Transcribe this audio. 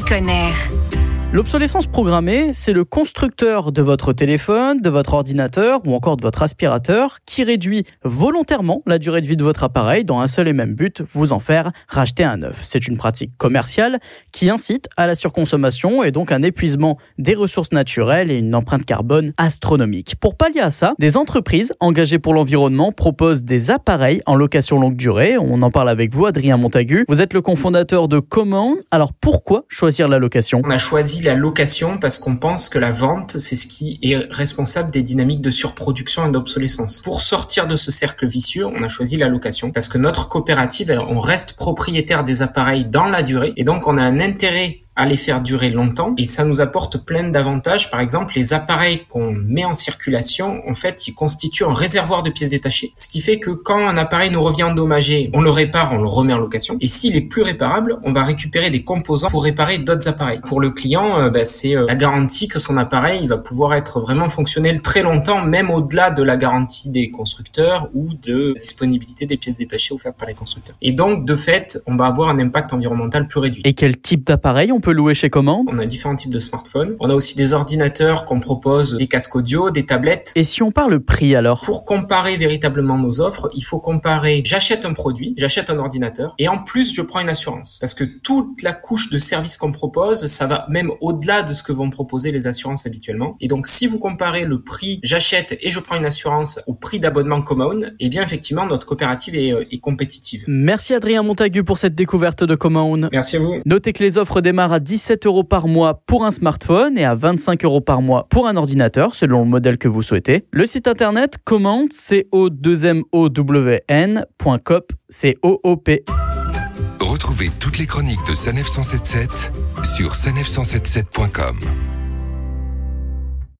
Conner. L'obsolescence programmée, c'est le constructeur de votre téléphone, de votre ordinateur ou encore de votre aspirateur qui réduit volontairement la durée de vie de votre appareil dans un seul et même but, vous en faire racheter un neuf. C'est une pratique commerciale qui incite à la surconsommation et donc un épuisement des ressources naturelles et une empreinte carbone astronomique. Pour pallier à ça, des entreprises engagées pour l'environnement proposent des appareils en location longue durée. On en parle avec vous, Adrien Montagu. Vous êtes le cofondateur de Command. Alors pourquoi choisir la location? On a choisi la location parce qu'on pense que la vente, c'est ce qui est responsable des dynamiques de surproduction et d'obsolescence. Pour sortir de ce cercle vicieux, on a choisi la location parce que notre coopérative, on reste propriétaire des appareils dans la durée et donc on a un intérêt à les faire durer longtemps et ça nous apporte plein d'avantages. Par exemple, les appareils qu'on met en circulation, en fait, ils constituent un réservoir de pièces détachées. Ce qui fait que quand un appareil nous revient endommagé, on le répare, on le remet en location. Et s'il est plus réparable, on va récupérer des composants pour réparer d'autres appareils. Pour le client, euh, bah, c'est euh, la garantie que son appareil il va pouvoir être vraiment fonctionnel très longtemps, même au-delà de la garantie des constructeurs ou de la disponibilité des pièces détachées offertes par les constructeurs. Et donc, de fait, on va avoir un impact environnemental plus réduit. Et quel type d'appareil on louer chez Command On a différents types de smartphones. On a aussi des ordinateurs qu'on propose, des casques audio, des tablettes. Et si on parle prix alors? Pour comparer véritablement nos offres, il faut comparer j'achète un produit, j'achète un ordinateur et en plus je prends une assurance. Parce que toute la couche de services qu'on propose, ça va même au-delà de ce que vont proposer les assurances habituellement. Et donc si vous comparez le prix j'achète et je prends une assurance au prix d'abonnement Common, eh bien effectivement notre coopérative est, euh, est compétitive. Merci Adrien Montagu pour cette découverte de Common. Merci à vous. Notez que les offres démarrent à 17 euros par mois pour un smartphone et à 25 euros par mois pour un ordinateur, selon le modèle que vous souhaitez. Le site internet commande co 2 mowncop C-O-O-P. Retrouvez toutes les chroniques de Sanef 177 sur sanef177.com.